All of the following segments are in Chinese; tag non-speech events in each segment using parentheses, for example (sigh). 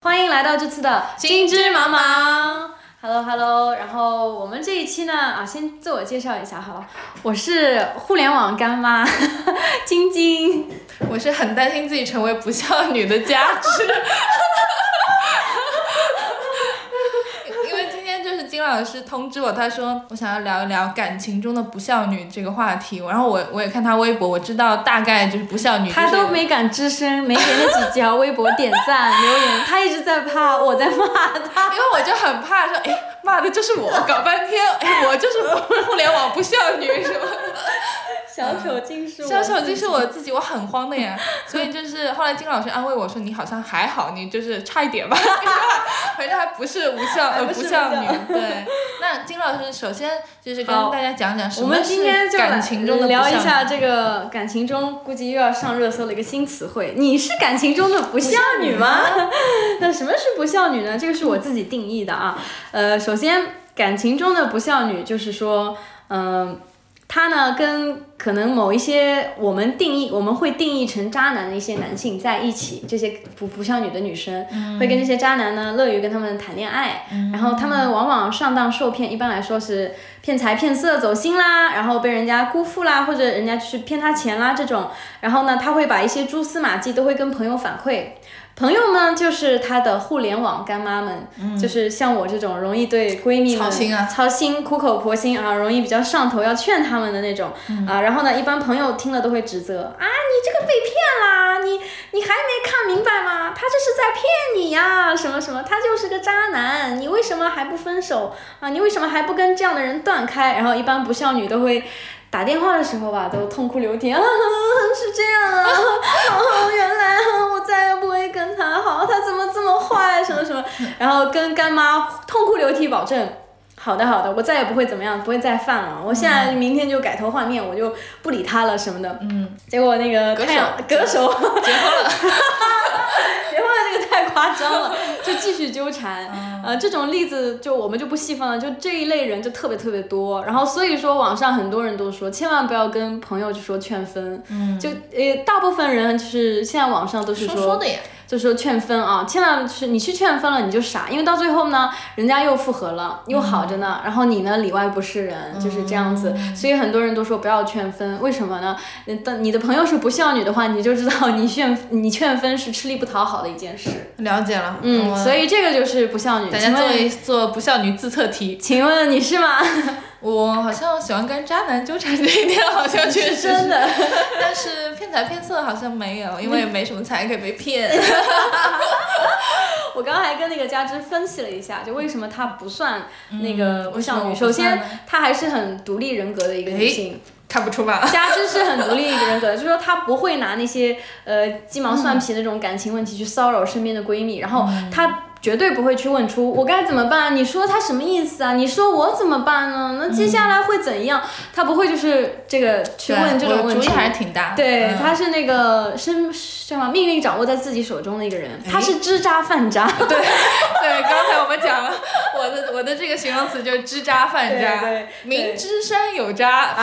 欢迎来到这次的金枝茫茫。Hello Hello，然后我们这一期呢啊，先自我介绍一下好了，我是互联网干妈 (laughs) 晶晶，我是很担心自己成为不孝女的佳芝。因为今天就是金老师通知我，他说我想要聊一聊感情中的不孝女这个话题，然后我我也看他微博，我知道大概就是不孝女。他都没敢吱声，没给那几条微博点赞留言，他一直在怕我在骂他，(laughs) 因为我就很怕说，哎，骂的就是我，搞半天，哎，我就是互联网不孝女是吧？小丑竟是我，小丑竟是我自己，我很慌的呀。所以就是 (laughs) 后来金老师安慰我说，你好像还好，你就是差一点吧，反正还不是无效呃不孝女。对，那金老师首先就是跟大家讲讲什么是感情中的聊一下这个感情中估计又要上热搜的一个新词汇，你是感情中的不孝女吗？(laughs) 那什么是不孝女呢？这个是我自己定义的啊。呃，首先感情中的不孝女就是说，嗯。他呢，跟可能某一些我们定义，我们会定义成渣男的一些男性在一起，这些不不像女的女生，会跟这些渣男呢乐于跟他们谈恋爱，然后他们往往上当受骗，一般来说是骗财骗色走心啦，然后被人家辜负啦，或者人家去骗他钱啦这种，然后呢，他会把一些蛛丝马迹都会跟朋友反馈。朋友呢，就是他的互联网干妈们，就是像我这种容易对闺蜜们操心啊、操心、苦口婆心啊，容易比较上头，要劝他们的那种啊。然后呢，一般朋友听了都会指责啊，你这个被骗啦，你你还没看明白吗？他这是在骗你呀，什么什么，他就是个渣男，你为什么还不分手啊？你为什么还不跟这样的人断开？然后一般不孝女都会。打电话的时候吧，都痛哭流涕啊，(laughs) 是这样啊，原来我再也不会跟他好，他怎么这么坏，什么什么，(laughs) 然后跟干妈痛哭流涕保证，好的好的，我再也不会怎么样，不会再犯了，我现在明天就改头换面，我就不理他了什么的，嗯，结果那个太阳歌手。结婚了，结婚了夸张了，就继续纠缠。呃，这种例子就我们就不细分了，就这一类人就特别特别多。然后所以说网上很多人都说，千万不要跟朋友就说劝分，嗯就呃大部分人就是现在网上都是说说的呀。就说劝分啊，千万是你去劝分了你就傻，因为到最后呢，人家又复合了，又好着呢，然后你呢里外不是人，就是这样子。所以很多人都说不要劝分，为什么呢？等你的朋友是不孝女的话，你就知道你劝 (laughs) 你劝分是吃力不讨好的一件事。了解了，嗯，所以这个就是不孝女。大家做一做不孝女自测题，请问你是吗？(laughs) 我好像喜欢跟渣男纠缠这一点，好像确实的。(laughs) 但是骗财骗色好像没有，因为 (laughs) 没什么财可以被骗。(laughs) 我刚刚还跟那个佳芝分析了一下，就为什么她不算那个不孝女。首先，她还是很独立人格的一个女性，看不出吧？佳芝是很独立一个人格，就是说她不会拿那些呃鸡毛蒜皮的那种感情问题去骚扰身边的闺蜜，然后她。绝对不会去问出我该怎么办？你说他什么意思啊？你说我怎么办呢？那接下来会怎样？他不会就是这个去问这种问题。主意还是挺大。对，他是那个生什么命运掌握在自己手中的一个人。他是知渣犯渣。(laughs) 对对，刚才我们讲了，我的我的这个形容词就是知渣犯渣。明知山有渣，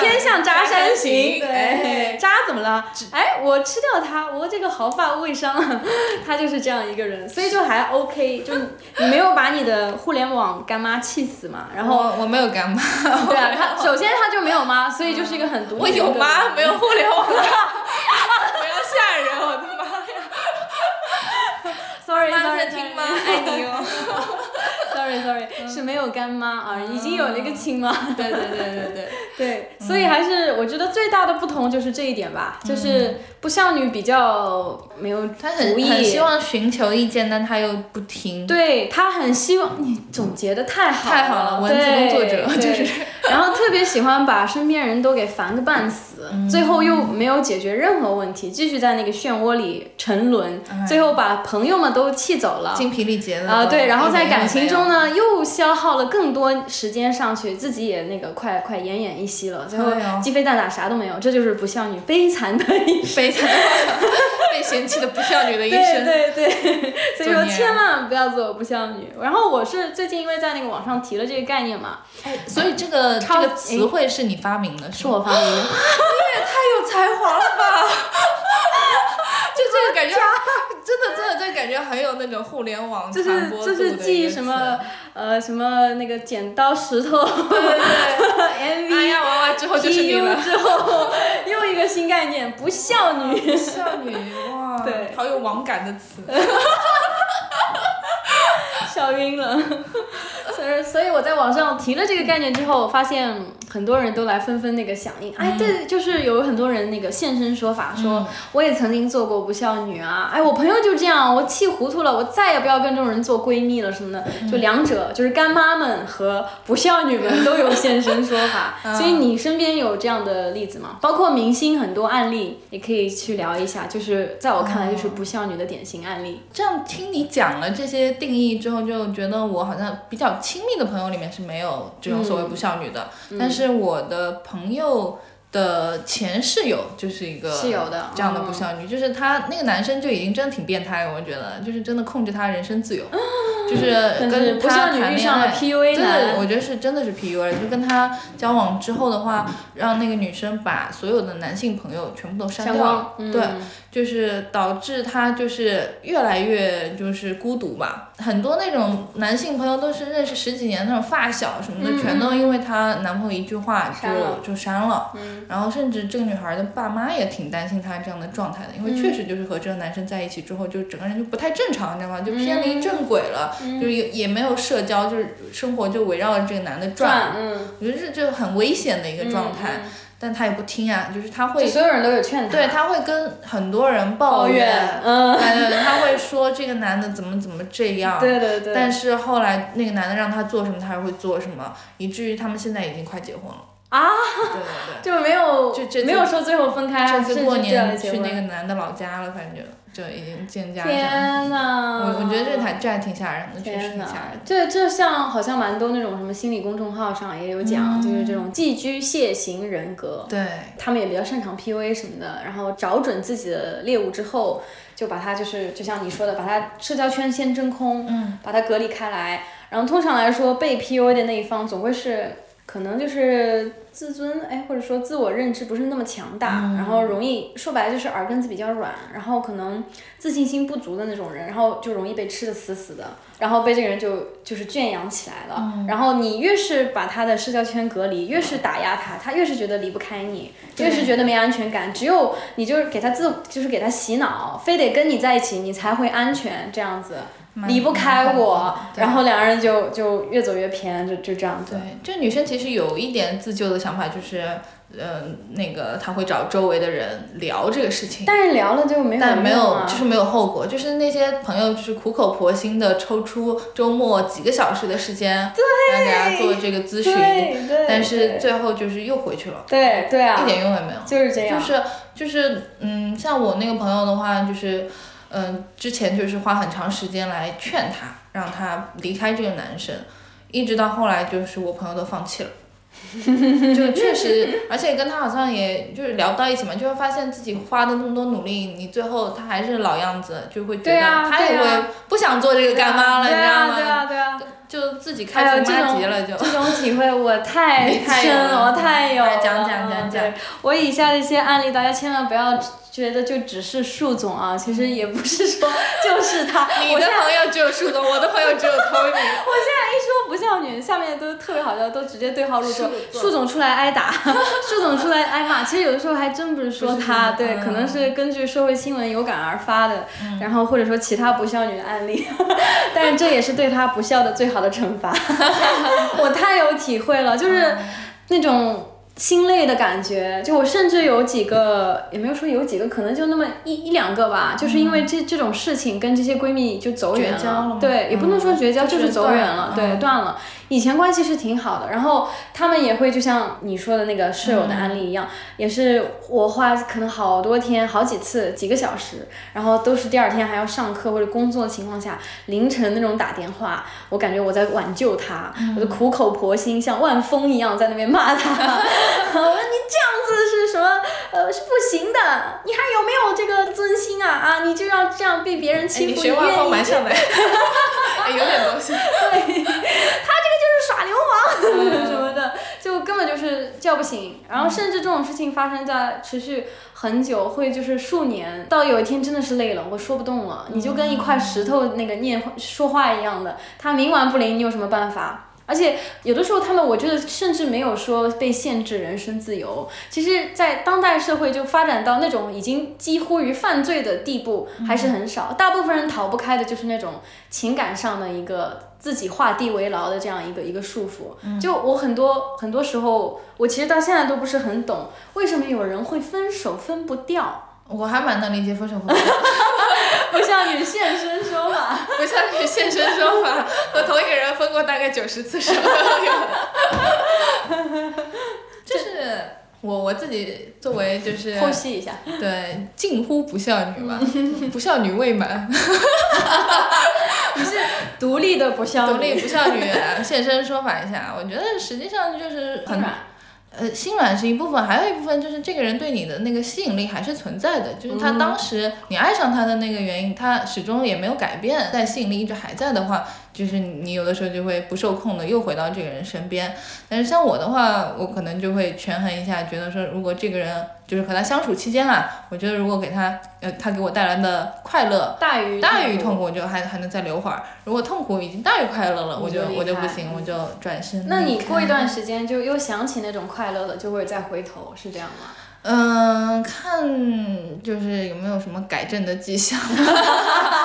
偏向渣山行。对，渣怎么了？哎，我吃掉他，我这个毫发未伤。(laughs) 他就是这样一个人，所以就还 O。OK，就你没有把你的互联网干妈气死嘛？(laughs) 然后我没有干妈。对啊，(laughs) 他首先他就没有妈，所以就是一个很独立。我有妈，没有互联网。(laughs) 不要吓人，我的妈呀！Sorry，妈在听吗？爱你哦。Sorry，Sorry，是没有干妈啊，已经有了一个亲妈。对对对对对。对，所以还是我觉得最大的不同就是这一点吧，就是不孝女比较没有她很很希望寻求意见，但她又不听。对她很希望你总结的太好太好了，文字工作者就是。然后特别喜欢把身边人都给烦个半死，最后又没有解决任何问题，继续在那个漩涡里沉沦，最后把朋友们都气走了，精疲力竭了啊！对，然后在感情中呢又消耗了更多时间上去，自己也那个快快奄奄一息了，最后鸡飞蛋打啥都没有，这就是不孝女悲惨的一生，(laughs) 悲惨的被嫌弃的不孝女的一生，对 (laughs) 对对，(laughs) 所以说千万不要做不孝女。然后我是最近因为在那个网上提了这个概念嘛，所以这个。这个词汇是你发明的，是我发明的。你也太有才华了这个感觉，真的真的这感觉很有那种互联网就传播度的一个是记什么呃什么那个剪刀石头对对对，(laughs) MV 哎呀，娃娃之后就是你了。之后又一个新概念，不孝女。(laughs) 孝女哇，对好有网感的词。(laughs) 笑晕了。所以，所以我在网上提了这个概念之后，发现很多人都来纷纷那个响应。哎，对，就是有很多人那个现身说法，说我也曾经做过不孝女啊。哎，我朋友就这样，我气糊涂了，我再也不要跟这种人做闺蜜了什么的。就两者，就是干妈们和不孝女们都有现身说法。(laughs) 所以你身边有这样的例子吗？包括明星很多案例，也可以去聊一下。就是在我看来，就是不孝女的典型案例。这样听你讲了这些定义之后，就觉得我好像比较亲密的朋友里面是没有这种所谓不孝女的，嗯。但是我的朋友。的前室友就是一个是有的这样的不孝女，就是他那个男生就已经真的挺变态，我觉得就是真的控制他人身自由，(gasps) 就是跟他不孝女谈恋遇上了爱 PUA 对我觉得是真的是 PUA，就跟他交往之后的话，让那个女生把所有的男性朋友全部都删删掉对，就是导致他就是越来越就是孤独吧。很多那种男性朋友都是认识十几年那种发小什么的，嗯全都因为她男朋友一句话删就就删了。嗯然后甚至这个女孩的爸妈也挺担心她这样的状态的，因为确实就是和这个男生在一起之后，就整个人就不太正常，你知道吗？就偏离正轨了，嗯就是也也没有社交，就是生活就围绕着这个男的转。转，嗯，我觉得这就很危险的一个状态，嗯但他也不听啊，就是他会就所有人都有劝他，对，他会跟很多人抱抱怨，嗯，对对对，他会说这个男的怎么怎么这样，对对对，但是后来那个男的让他做什么，他还会做什么，以至于他们现在已经快结婚了。啊，对对对。就没有就这次没有说最后分开，这次过年去那个男的老家了，反正就就已经见家长。天呐，我我觉得这还这还挺吓人的，确实挺吓人，。这这像好像蛮多那种什么心理公众号上也有讲，就是这种寄居蟹型人格，对，他们也比较擅长 PUA 什么的，然后找准自己的猎物之后，就把它就是就像你说的，把它社交圈先真空，嗯，把它隔离开来。然后通常来说，被 PUA 的那一方总会是可能就是自尊，哎，或者说自我认知不是那么强大，嗯然后容易说白了就是耳根子比较软，然后可能自信心不足的那种人，然后就容易被吃的死死的，然后被这个人就就是圈养起来了。嗯然后你越是把他的社交圈隔离，越是打压他，他越是觉得离不开你，越是觉得没安全感。只有你就是给他自就是给他洗脑，非得跟你在一起，你才会安全这样子。蛮离不开我然后两个人就就越走越偏，就就这样子。对，这女生其实有一点自救的想法，就是，呃，那个她会找周围的人聊这个事情。但是聊了就没有但没有，就是没有后果，就是那些朋友就是苦口婆心的抽出周末几个小时的时间来给他做这个咨询，但是最后就是又回去了，对对啊，一点用也没有。就是这样，就是就是嗯，像我那个朋友的话，就是嗯、之前就是花很长时间来劝他，让他离开这个男生，一直到后来就是我朋友都放弃了。(laughs) 就确实，而且跟他好像也就是聊不到一起嘛，就会发现自己花的那么多努力，你最后他还是老样子，就会觉得他也对啊会不想做这个干妈了，对你知道吗？啊对啊，就自己哎开出呦这种妈级了，就 (laughs) 这种体会我太 (laughs) 太深了，了我太有了。讲讲讲讲我以下的一些案例，大家千万不要觉得就只是树总啊，其实也不是说 (laughs) 就是他。你的我现在朋友只有树总，(laughs) 我的朋友只有 Tony。我现在一说不孝女，下面都特别好笑，都直接对号入座。树树总出来挨打，(laughs) 树总出来挨骂。其实有的时候还真不是说他，对，可能是根据社会新闻有感而发的，然后或者说其他不孝女的案例，但是这也是对他不孝的最好的惩罚。我太有体会了，就是那种。心累的感觉，就我甚至有几个，也没有说有几个，可能就那么一一两个吧，就是因为这这种事情跟这些闺蜜就走远了。对，也不能说绝交，嗯就是走远了对，断了。以前关系是挺好的，然后他们也会就像你说的那个室友的案例一样，也是我花可能好多天、好几次、几个小时，然后都是第二天还要上课或者工作的情况下，凌晨那种打电话，我感觉我在挽救他，我就苦口婆心像万峰一样在那边骂他，(laughs) 我说你这样子是什么？呃，是不行的，你还有没有这个尊心啊？啊，你就要这样被别人哎，欺负，你学万峰蛮像的，(laughs) 哎，有点东西。对，他这个就流氓 (laughs) 什么的，就根本就是叫不醒，然后甚至这种事情发生在持续很久，会就是数年，到有一天真的是累了，我说不动了，你就跟一块石头那个念说话一样的，他冥顽不灵，你有什么办法？而且有的时候他们，我觉得甚至没有说被限制人身自由。其实，在当代社会就发展到那种已经几乎于犯罪的地步，还是很少。大部分人逃不开的就是那种情感上的一个自己画地为牢的这样一个一个束缚。就我很多很多时候，我其实到现在都不是很懂，为什么有人会分手分不掉。我还蛮能理解分手分不掉。(laughs) 不像你现身说法，(laughs) 不像你现身说法，和同一个人分过大概九十次手。就是我我自己作为就是剖析一下，对近乎不孝女吧，(laughs) 不孝女未满。你是独立的不孝女，独立不孝女现身说法一下，我觉得实际上就是很。呃，心软是一部分，还有一部分就是这个人对你的那个吸引力还是存在的，就是他当时你爱上他的那个原因，他始终也没有改变，但吸引力一直还在的话。就是你有的时候就会不受控的又回到这个人身边，但是像我的话，我可能就会权衡一下，觉得说如果这个人就是和他相处期间啊，我觉得如果给他呃他给我带来的快乐大于大于痛苦，我就还还能再留会儿。如果痛苦已经大于快乐了，我就我就不行，我就转身。那你过一段时间就又想起那种快乐了，就会再回头，是这样吗？嗯，看就是有没有什么改正的迹象。(laughs)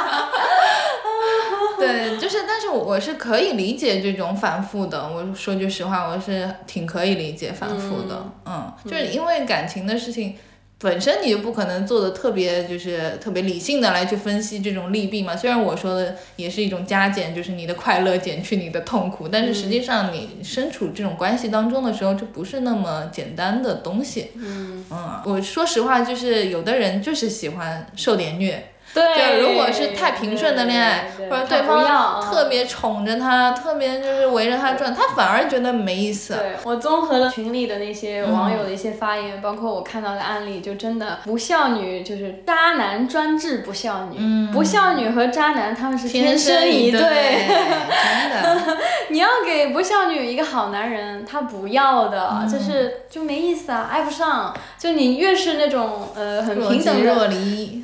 我是可以理解这种反复的。我说句实话，我是挺可以理解反复的。嗯，就是因为感情的事情本身，你就不可能做的特别，就是特别理性的来去分析这种利弊嘛。虽然我说的也是一种加减，就是你的快乐减去你的痛苦，但是实际上你身处这种关系当中的时候，就不是那么简单的东西。嗯嗯，我说实话，就是有的人就是喜欢受点虐。对，如果是太平顺的恋爱，或者对方特别宠着他，特别就是围着他转，他反而觉得没意思。对我综合了群里的那些网友的一些发言，包括我看到的案例，就真的不孝女就是渣男专治不孝女，嗯不孝女和渣男他们是天生一对。(laughs) 真的，你要给不孝女一个好男人，他不要的，就是就没意思啊，爱不上。就你越是那种呃很平等的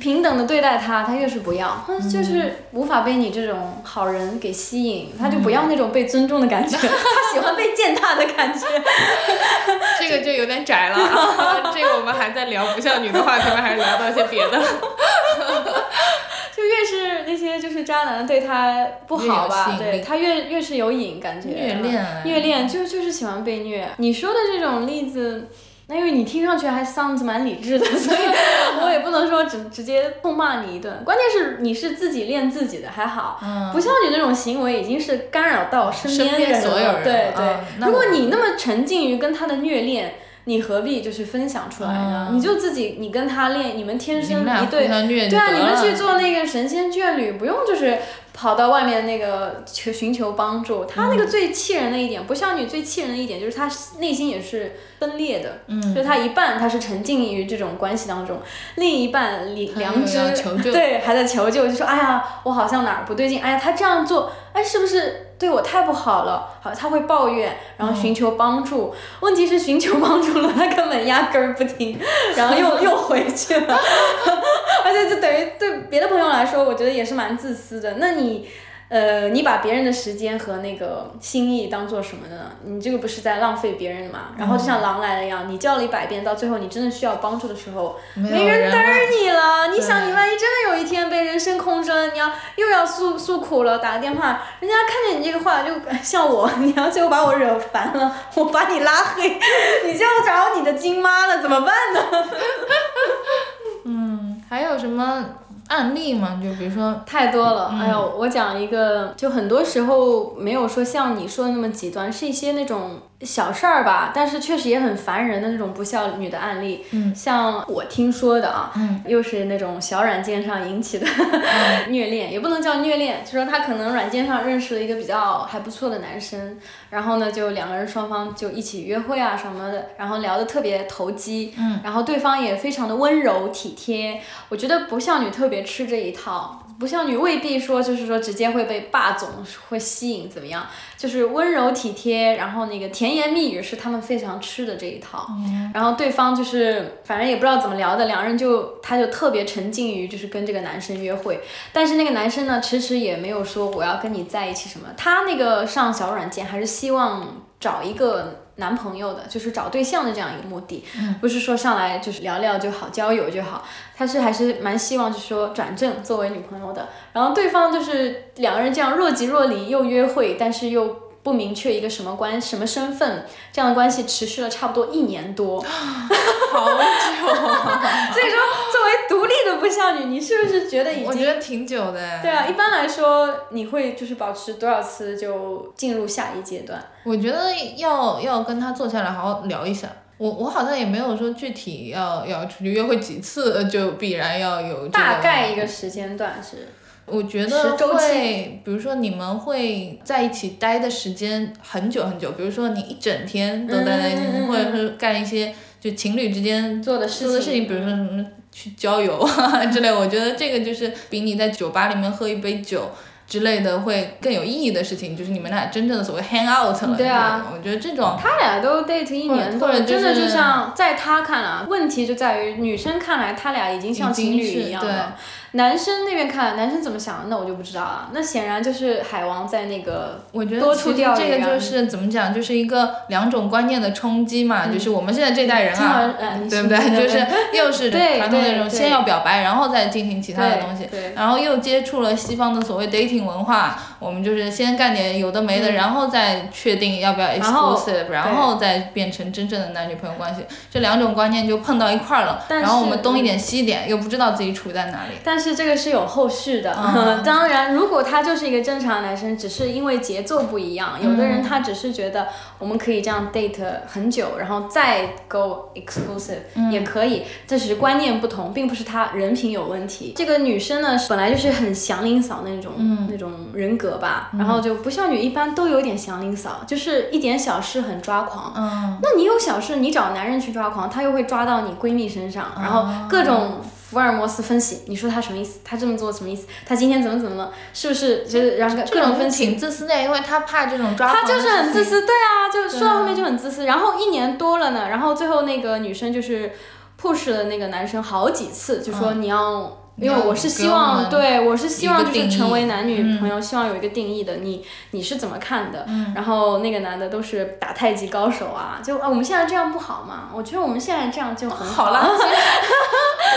平等的对待他。他越是不要，他就是无法被你这种好人给吸引，他就不要那种被尊重的感觉，(laughs) 他喜欢被践踏的感觉。这个就有点窄了，(laughs) 这个我们还在聊不像女的话题吗？还是聊到一些别的？(laughs) 就越是那些就是渣男对他不好吧，对他越越是有瘾感觉。虐恋。虐恋就就是喜欢被虐。你说的这种例子。那因为你听上去还 sounds 蛮理智的，所以 (laughs) 我也不能说直直接痛骂你一顿。关键是你是自己练自己的还好，不像你那种行为已经是干扰到身边人了。对对，如果你那么沉浸于跟他的虐恋，你何必就是分享出来呢？你就自己你跟他练，你们天生一对，对啊，你们去做那个神仙眷侣，不用就是。跑到外面那个求寻求帮助，他那个最气人的一点，不像女最气人的一点就是他内心也是分裂的，就他一半他是沉浸于这种关系当中，另一半良良知 (laughs) 对还在求救，就说哎呀我好像哪儿不对劲，哎呀他这样做，哎是不是？对我太不好了，好，他会抱怨，然后寻求帮助。问题是寻求帮助了，他根本压根儿不听，然后又 (laughs) 又回去了。(laughs) 而且就等于对别的朋友来说，我觉得也是蛮自私的。那你。呃，你把别人的时间和那个心意当做什么呢？你这个不是在浪费别人吗？然后就像狼来了一样，你叫了一百遍，到最后你真的需要帮助的时候，没人嘚儿你了。你想，你万一真的有一天被人生空着，你要又要诉诉苦了，打个电话，人家看见你这个话，就像我，你要最后把我惹烦了，我把你拉黑，你就要找你的金妈了，怎么办呢？嗯，还有什么？案例嘛，就比如说太多了。哎呦，我讲一个，就很多时候没有说像你说的那么极端，是一些那种。小事儿吧，但是确实也很烦人的那种不孝女的案例，嗯，像我听说的啊，嗯，又是那种小软件上引起的 (laughs) 虐恋，也不能叫虐恋，就说她可能软件上认识了一个比较还不错的男生，然后呢，就两个人双方就一起约会啊什么的，然后聊得特别投机，嗯，然后对方也非常的温柔体贴，我觉得不孝女特别吃这一套。不像女未必说就是说直接会被霸总会吸引怎么样，就是温柔体贴，然后那个甜言蜜语是他们非常吃的这一套。然后对方就是反正也不知道怎么聊的，两人就他就特别沉浸于就是跟这个男生约会，但是那个男生呢迟迟也没有说我要跟你在一起什么，他那个上小软件还是希望找一个。男朋友的，就是找对象的这样一个目的，不是说上来就是聊聊就好，交友就好，他是还是蛮希望就是说转正作为女朋友的。然后对方就是两个人这样若即若离，又约会，但是又不明确一个什么关什么身份，这样的关系持续了差不多一年多，(laughs) 好久啊！(laughs) 所以说，作为独立的不孝女，你是不是觉得已经？我觉得挺久的。对啊，一般来说，你会就是保持多少次就进入下一阶段？我觉得要要跟他坐下来好好聊一下。我我好像也没有说具体要要出去约会几次，就必然要有大概一个时间段是。我觉得会，比如说你们会在一起待的时间很久很久，比如说你一整天都待在一起，或者是干一些就情侣之间做的事情，比如说什么去郊游啊之类。我觉得这个就是比你在酒吧里面喝一杯酒。之类的会更有意义的事情，就是你们俩真正的所谓 hang out 了。对啊，我觉得这种他俩都 date 一年多，真的就像在他看来，问题就在于女生看来他俩已经像情侣一样了。男生那边看，男生怎么想，那我就不知道了。那显然就是海王在那个我觉得其实这个就是怎么讲，就是一个两种观念的冲击嘛。就是我们现在这代人啊，对不对？就是又是传统那种先要表白，然后再进行其他的东西，然后又接触了西方的所谓 dating 文化。我们就是先干点有的没的，然后再确定要不要 exclusive，然后再变成真正的男女朋友关系。这两种观念就碰到一块儿了，然后我们东一点西一点，又不知道自己处在哪里。但是这个是有后续的。(laughs) 当然，如果他就是一个正常男生，只是因为节奏不一样，有的人他只是觉得我们可以这样 date 很久，然后再 go exclusive 也可以，这只是观念不同，并不是他人品有问题。这个女生呢，本来就是很祥林嫂那种那种人格。吧，然后就不孝女一般都有点祥林嫂，就是一点小事很抓狂。嗯，那你有小事，你找男人去抓狂，他又会抓到你闺蜜身上，然后各种福尔摩斯分析，你说他什么意思？他这么做什么意思？他今天怎么怎么了？是不是？就是然后各种分析。挺自私的，因为他怕这种抓狂。他就是很自私，对啊，就说到后面就很自私。然后一年多了呢，然后最后那个女生就是 push 了那个男生好几次，就说你要。因为我是希望，对我是希望就是成为男女朋友，希望有一个定义的。你你是怎么看的？然后那个男的都是打太极高手啊，就啊我们现在这样不好吗？我觉得我们现在这样就很好了。(laughs)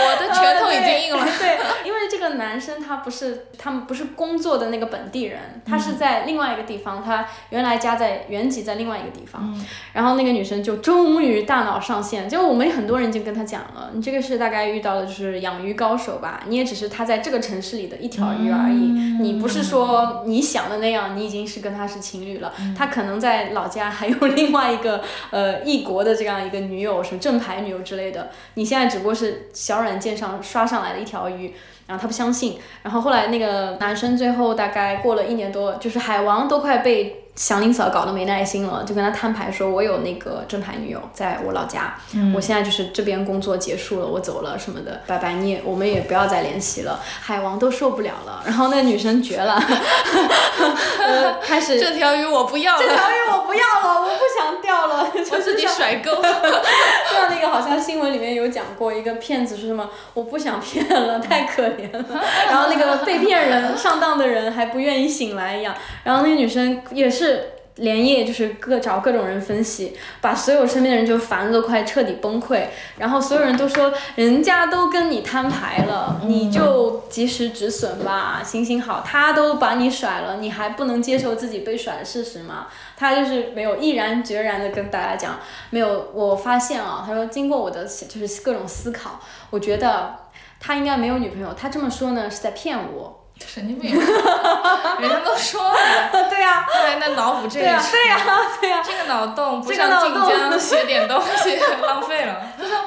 我的拳头已经硬了。对，因为这个男生他不是他们不是工作的那个本地人，他是在另外一个地方，他原来家在原籍在另外一个地方。然后那个女生就终于大脑上线，就我们很多人就跟他讲了，你这个是大概遇到的就是养鱼高手吧。你也只是他在这个城市里的一条鱼而已，你不是说你想的那样，你已经是跟他是情侣了。他可能在老家还有另外一个呃异国的这样一个女友，什么正牌女友之类的。你现在只不过是小软件上刷上来的一条鱼。然后他不相信，然后后来那个男生最后大概过了一年多，就是海王都快被祥林嫂搞得没耐心了，就跟他摊牌说：“我有那个正牌女友在我老家，我现在就是这边工作结束了，我走了什么的，拜拜，你也我们也不要再联系了。”海王都受不了了，(laughs) 然后那女生绝了，(laughs) 开始这条鱼我不要了，这条鱼我不要了，我不想钓了，(laughs) 我自己甩钩。像那个好像新闻里面有讲过一个骗子是什么，我不想骗了，太可怜了。然后那个被骗人上当的人还不愿意醒来一样，然后那个女生也是连夜就是各找各种人分析，把所有身边的人就烦的都快彻底崩溃，然后所有人都说人家都跟你摊牌了，你就及时止损吧，行行好，他都把你甩了，你还不能接受自己被甩的事实吗？他就是没有毅然决然的跟大家讲，没有，我发现啊，他说经过我的就是各种思考，我觉得。他应该没有女朋友，他这么说呢是在骗我。神经病，(laughs) 人家都说了。(laughs) 对呀。对，那脑补这个。对呀，对呀，对呀。这个脑洞不像晋江写点东西，(laughs) 浪费了。他说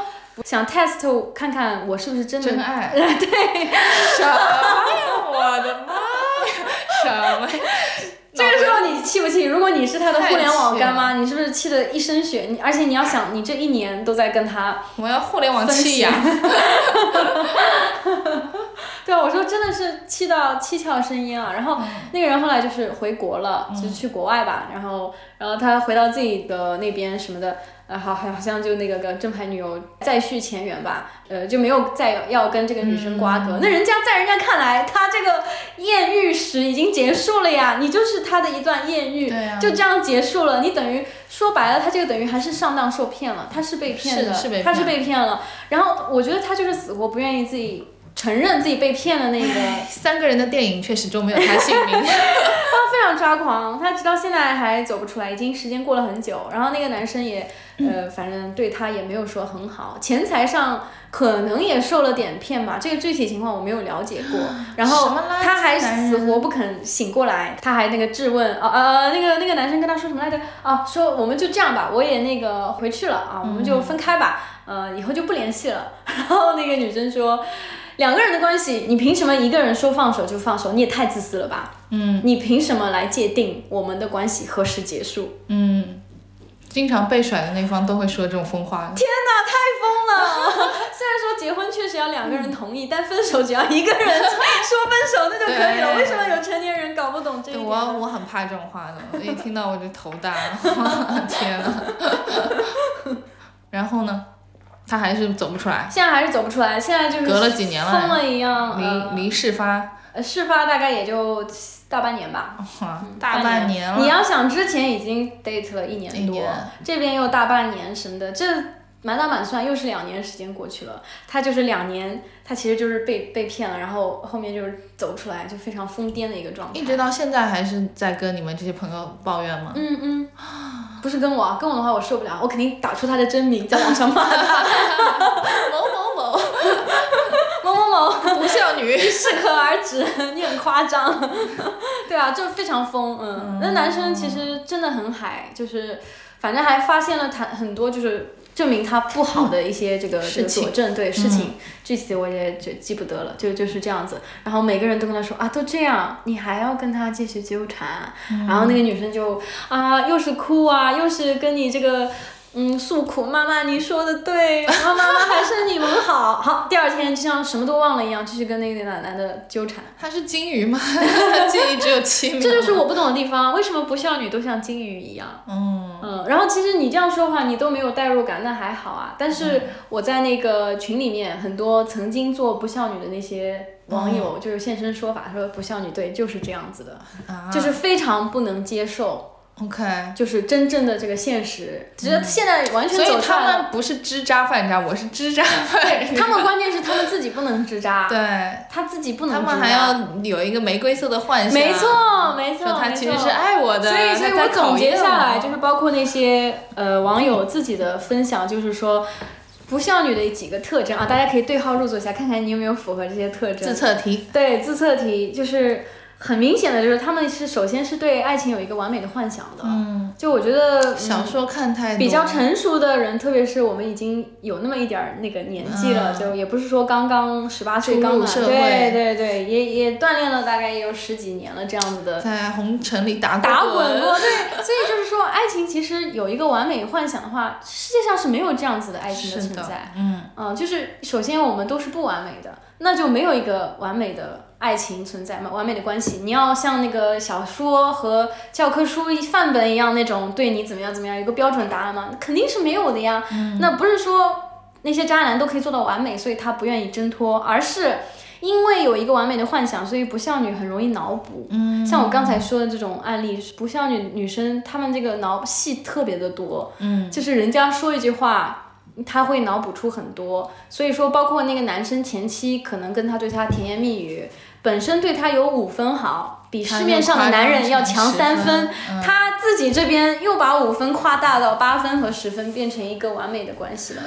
想 test 看看我是不是真的真爱。对。什么呀！我的妈呀！什么？这个时候你气不气？如果你是他的互联网干妈，你是不是气得一身血？你而且你要想，你这一年都在跟他，我要互联网气呀。(laughs) 对啊，我说真的是气到七窍生烟啊。然后那个人后来就是回国了，就是去国外吧。然后，然后他回到自己的那边什么的。呃，好，好像就那个个正牌女友再续前缘吧，呃，就没有再要跟这个女生瓜葛。那人家在人家看来，他这个艳遇史已经结束了呀，你就是他的一段艳遇，就这样结束了。你等于说白了，他这个等于还是上当受骗了，他是被骗的，他是被骗了。然后我觉得他就是死活不愿意自己承认自己被骗的那个。三个人的电影却始终没有他姓名。(laughs) 他非常抓狂，他直到现在还走不出来，已经时间过了很久。然后那个男生也。呃，反正对他也没有说很好，钱财上可能也受了点骗吧，这个具体情况我没有了解过。然后他还死活不肯醒过来，他还那个质问，呃呃，那个那个男生跟他说什么来着？啊，说我们就这样吧，我也那个回去了啊，我们就分开吧，呃，以后就不联系了。(laughs) 然后那个女生说，两个人的关系，你凭什么一个人说放手就放手？你也太自私了吧？嗯，你凭什么来界定我们的关系何时结束？嗯。经常被甩的那方都会说这种疯话。天哪，太疯了！(laughs) 虽然说结婚确实要两个人同意，但分手只要一个人说分手那就可以了。为什么有成年人搞不懂这一点？我我很怕这种话的，我一听到我就头大。(laughs) 天呐。(laughs) 然后呢？他还是走不出来。现在还是走不出来，现在就是隔了几年了，疯了一样。离离事发。呃，事发大概也就。大半年吧，大半年了。你要想之前已经 date 了一年多，这边又大半年什么的，这满打满算又是两年时间过去了。他就是两年，他其实就是被被骗了，然后后面就是走不出来，就非常疯癫的一个状态。一直到现在还是在跟你们这些朋友抱怨吗？嗯嗯，不是跟我，跟我的话我受不了，我肯定打出他的真名在网上骂他。(laughs) 某某某。(laughs) 某某某。不孝女，适可而止，(laughs) 你很夸张，对啊，就非常疯，嗯，那男生其实真的很海，就是反正还发现了他很多就是证明他不好的一些这个这个佐证，对事情。具体我也就记不得了，就就是这样子，然后每个人都跟他说啊，都这样，你还要跟他继续纠缠，然后那个女生就啊，又是哭啊，又是跟你这个。嗯，诉苦，妈妈，你说的对，妈妈还是你们好。好，第二天就像什么都忘了一样，继续跟那个奶奶的纠缠。她是金鱼吗？(laughs) 记忆只有七秒。这就是我不懂的地方，为什么不孝女都像金鱼一样？嗯嗯，然后其实你这样说话，你都没有代入感，那还好啊。但是我在那个群里面，很多曾经做不孝女的那些网友，就是现身说法，说不孝女对就是这样子的，就是非常不能接受。OK，就是真正的这个现实，只是现在完全走所以他们不是支扎犯渣，我是支扎犯。他们关键是他们自己不能支扎，对，他自己不能。他们还要有一个玫瑰色的幻想。没错，没错，他其实是爱我的。所以，所以我总结下来就是包括那些呃网友自己的分享，就是说不孝女的几个特征啊，大家可以对号入座一下，看看你有没有符合这些特征。自测题。对，自测题就是。很明显的就是他们是首先是对爱情有一个完美的幻想的，嗯，就我觉得小说看太多，比较成熟的人，特别是我们已经有那么一点儿那个年纪了，就也不是说刚刚十八岁刚满，对对对，也也锻炼了大概也有十几年了这样子的，在红尘里打打滚过，对，所以就是说爱情其实有一个完美幻想的话，世界上是没有这样子的爱情的存在，嗯，嗯，就是首先我们都是不完美的，那就没有一个完美的。爱情存在吗？完美的关系，你要像那个小说和教科书范本一样那种对你怎么样怎么样一个标准答案吗？肯定是没有的呀。那不是说那些渣男都可以做到完美，所以他不愿意挣脱，而是因为有一个完美的幻想，所以不孝女很容易脑补。嗯，像我刚才说的这种案例，不孝女女生她们这个脑戏特别的多。嗯，就是人家说一句话。他会脑补出很多，所以说包括那个男生前期可能跟他对他甜言蜜语，本身对他有五分好，比市面上的男人要强三分，他自己这边又把五分夸大到八分和十分，变成一个完美的关系了。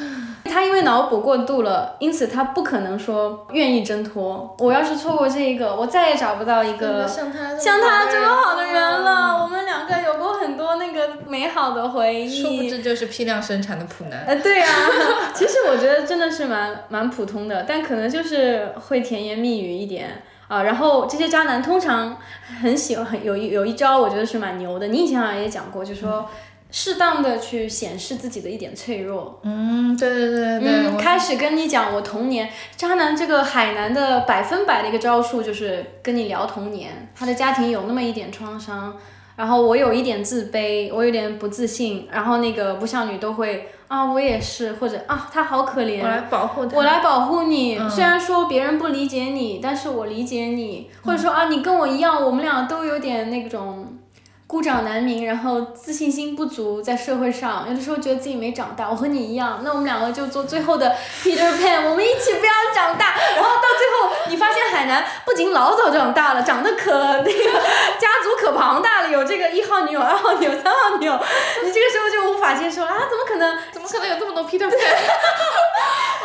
他因为脑补过度了，因此他不可能说愿意挣脱。我要是错过这一个，我再也找不到一个像他像他这么好的人了。我们两个有过很多那个美好的回忆。殊不知就是批量生产的普男。呃，对啊，(laughs) 其实我觉得真的是蛮蛮普通的，但可能就是会甜言蜜语一点啊。然后这些渣男通常很喜欢很有一有一招，我觉得是蛮牛的。你以前好像也讲过，就说。适当的去显示自己的一点脆弱。嗯，对对对对，嗯，开始跟你讲我童年，渣男这个海南的百分百的一个招数就是跟你聊童年，他的家庭有那么一点创伤，然后我有一点自卑，我有点不自信，然后那个不孝女都会啊，我也是，或者啊，他好可怜，我来保护他。我来保护你。嗯虽然说别人不理解你，但是我理解你，或者说啊，你跟我一样，我们俩都有点那种。孤掌难鸣，然后自信心不足，在社会上有的时候觉得自己没长大。我和你一样，那我们两个就做最后的 Peter Pan，我们一起不要长大。然后到最后，你发现海南不仅老早长大了，长得可那个家族可庞大了，有这个一号女友、二号女友、三号女友，你这个时候就无法接受啊！(laughs) 怎么可能？怎么可能有这么多 Peter Pan？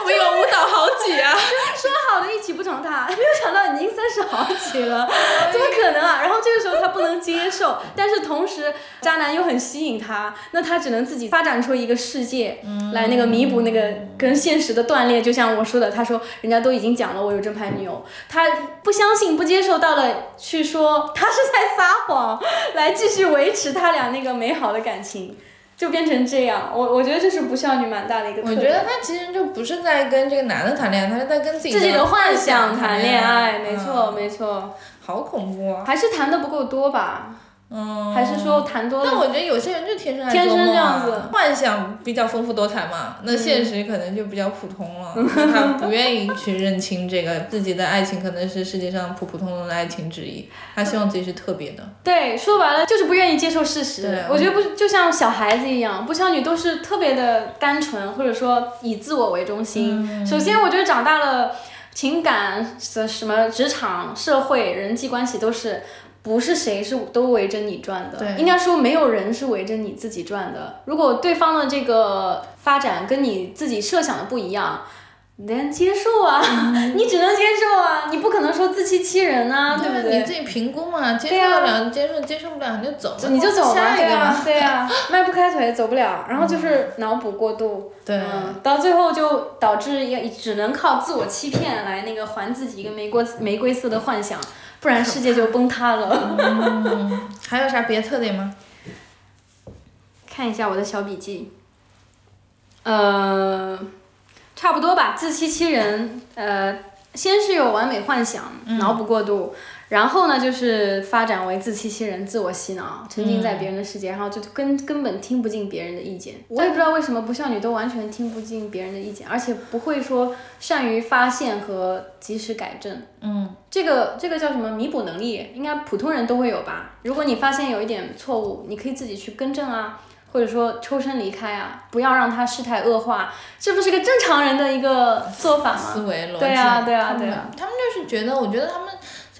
我们有舞蹈好几啊！(laughs) 说好的一起不长大，没有想到已经三十好几了，怎么可能啊？然后这个时候他不能接受，但是同时渣男又很吸引他，那他只能自己发展出一个世界来那个弥补那个跟现实的断裂。就像我说的，他说人家都已经讲了我有正牌女友，他不相信不接受，到了去说他是在撒谎，来继续维持他俩那个美好的感情。就变成这样，我我觉得这是不孝女蛮大的一个。我觉得他其实就不是在跟这个男的谈恋爱，他是在跟自己自己的幻想想谈恋爱，没错嗯没错，好恐怖啊！还是谈的不够多吧？嗯，还是说谈多了？但我觉得有些人就天生爱天生这样子幻想比较丰富多彩嘛，那现实可能就比较普通了。那他不愿意去认清这个自己的爱情可能是世界上普普通通的爱情之一，他希望自己是特别的。对，说白了就是不愿意接受事实对。我觉得不就像小孩子一样，不孝女都是特别的单纯，或者说以自我为中心。嗯首先，我觉得长大了，情感什什么职场、社会、人际关系都是。不是谁是都围着你转的，应该说没有人是围着你自己转的。如果对方的这个发展跟你自己设想的不一样，你得接受啊，(laughs) 你只能接受啊，你不可能说自欺欺人啊，对不对？你自己评估嘛，接受对啊。得了，接受接受不了你就走，你就走吧，下一个对啊。，对啊，(laughs) 迈不开腿走不了，然后就是脑补过度，对。嗯，到最后就导致也只能靠自我欺骗来那个还自己一个玫瑰玫瑰色的幻想，不然世界就崩塌了。嗯还有啥别的特点吗？看一下我的小笔记，呃，差不多吧，自欺欺人，呃，先是有完美幻想，脑补过度。然后呢，就是发展为自欺欺人、自我洗脑，沉浸在别人的世界，然后就根根本听不进别人的意见。我也不知道为什么不孝女都完全听不进别人的意见，而且不会说善于发现和及时改正。嗯，这个这个叫什么弥补能力？应该普通人都会有吧？如果你发现有一点错误，你可以自己去更正啊，或者说抽身离开啊，不要让他事态恶化，这不是个正常人的一个做法吗？思维逻辑。对啊对啊对啊他们就是觉得，我觉得他们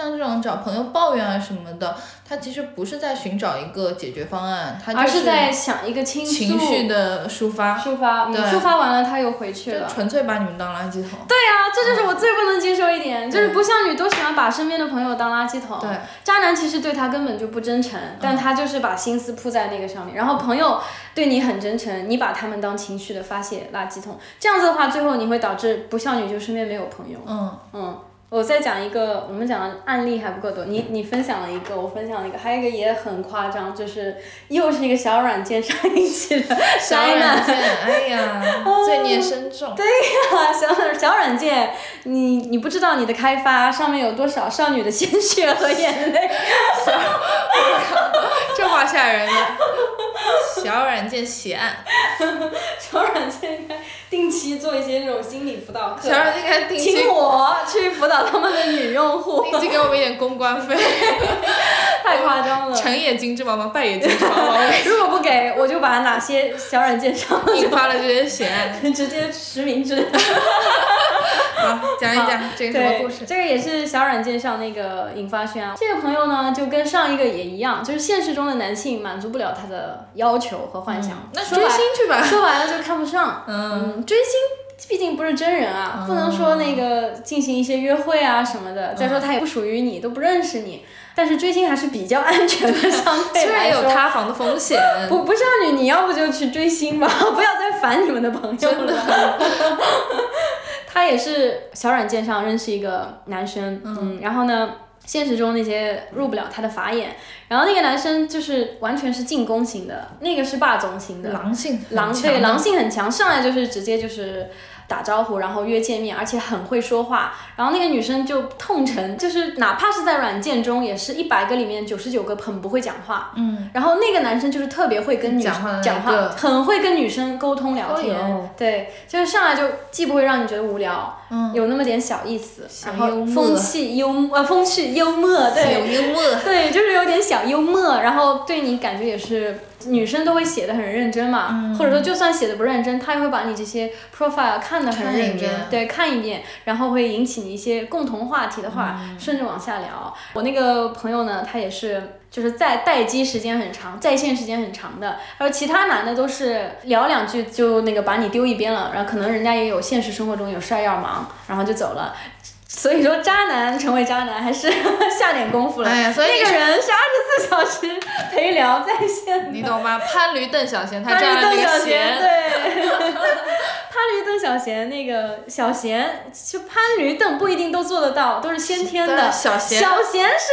像这种找朋友抱怨啊什么的，他其实不是在寻找一个解决方案，他就而是在想一个倾诉、情绪的抒发，抒发，抒发完了他又回去了。就纯粹把你们当垃圾桶。对啊，这就是我最不能接受一点，就是不孝女都喜欢把身边的朋友当垃圾桶。对，渣男其实对他根本就不真诚，但他就是把心思扑在那个上面。然后朋友对你很真诚，你把他们当情绪的发泄垃圾桶，这样子的话，最后你会导致不孝女就身边没有朋友。嗯，嗯，我再讲一个，我们讲的案例还不够多，你你分享了一个，我分享了一个，还有一个也很夸张，就是又是一个小软件上引起的 (laughs) 小灾难。软件，哎呀，罪孽深重。对呀，小小软件，你你不知道你的开发上面有多少少女的鲜血和眼泪。(laughs) 这话吓人了。小软件血案，(laughs) 小软件应该定期做一些这种心理辅导课，小软件该定期请我去辅导 (laughs) 他们的女用户，定期给我们一点公关费。(laughs) 太夸张了。成也金枝毛毛，败也金枝毛毛，(laughs) 如果不给，我就把哪些小软件上引发了这些血案。直接实名制。好，讲一讲这个什么，故事？这个也是小软件上那个引发宣啊。这个朋友呢，就跟上一个也一样，就是现实中的男性满足不了他的要求和幻想，那追星去吧。说白了就看不上。嗯，嗯，追星毕竟不是真人啊，不能说那个进行一些约会啊什么的。再说他也不属于你，都不认识你。但是追星还是比较安全的，相对虽然有。塌房的风险，(laughs) 不不少女，你要不就去追星吧，(laughs) 不要再烦你们的朋友了。(laughs) 他也是小软件上认识一个男生，嗯然后呢，现实中那些入不了他的法眼。然后那个男生就是完全是进攻型的，那个是霸总型的，狼性狼强对狼性很强，上来就是直接就是打招呼，然后约见面，而且很会说话。然后那个女生就痛陈，就是哪怕是在软件中，也是一百个里面九十九个很不会讲话。嗯，然后那个男生就是特别会跟女讲话讲话，很会跟女生沟通聊哦天。哟对，就是上来就既不会让你觉得无聊，嗯有那么点小意思，然后风趣幽默，呃，风趣幽默，对，有幽默，对，就是有点小幽默，然后对你感觉也是女生都会写的很认真嘛，嗯或者说就算写的不认真，她也会把你这些 profile 看得很认真，对，看一遍，然后会引起你一些共同话题的话，嗯顺着往下聊。我那个朋友呢，他也是。就是在待机时间很长，在线时间很长的，然后其他男的都是聊两句就那个把你丢一边了，然后可能人家也有现实生活中有事儿要忙，然后就走了。所以说，渣男成为渣男还是 (laughs) 下点功夫了。哎呀所以那个人是二十四小时陪聊在线的。你懂吗？潘驴邓小闲，他潘驴占了那邓小闲，个闲，对，(laughs) 潘驴邓小闲，那个小闲，就潘驴邓不一定都做得到，都是先天的。小闲小闲是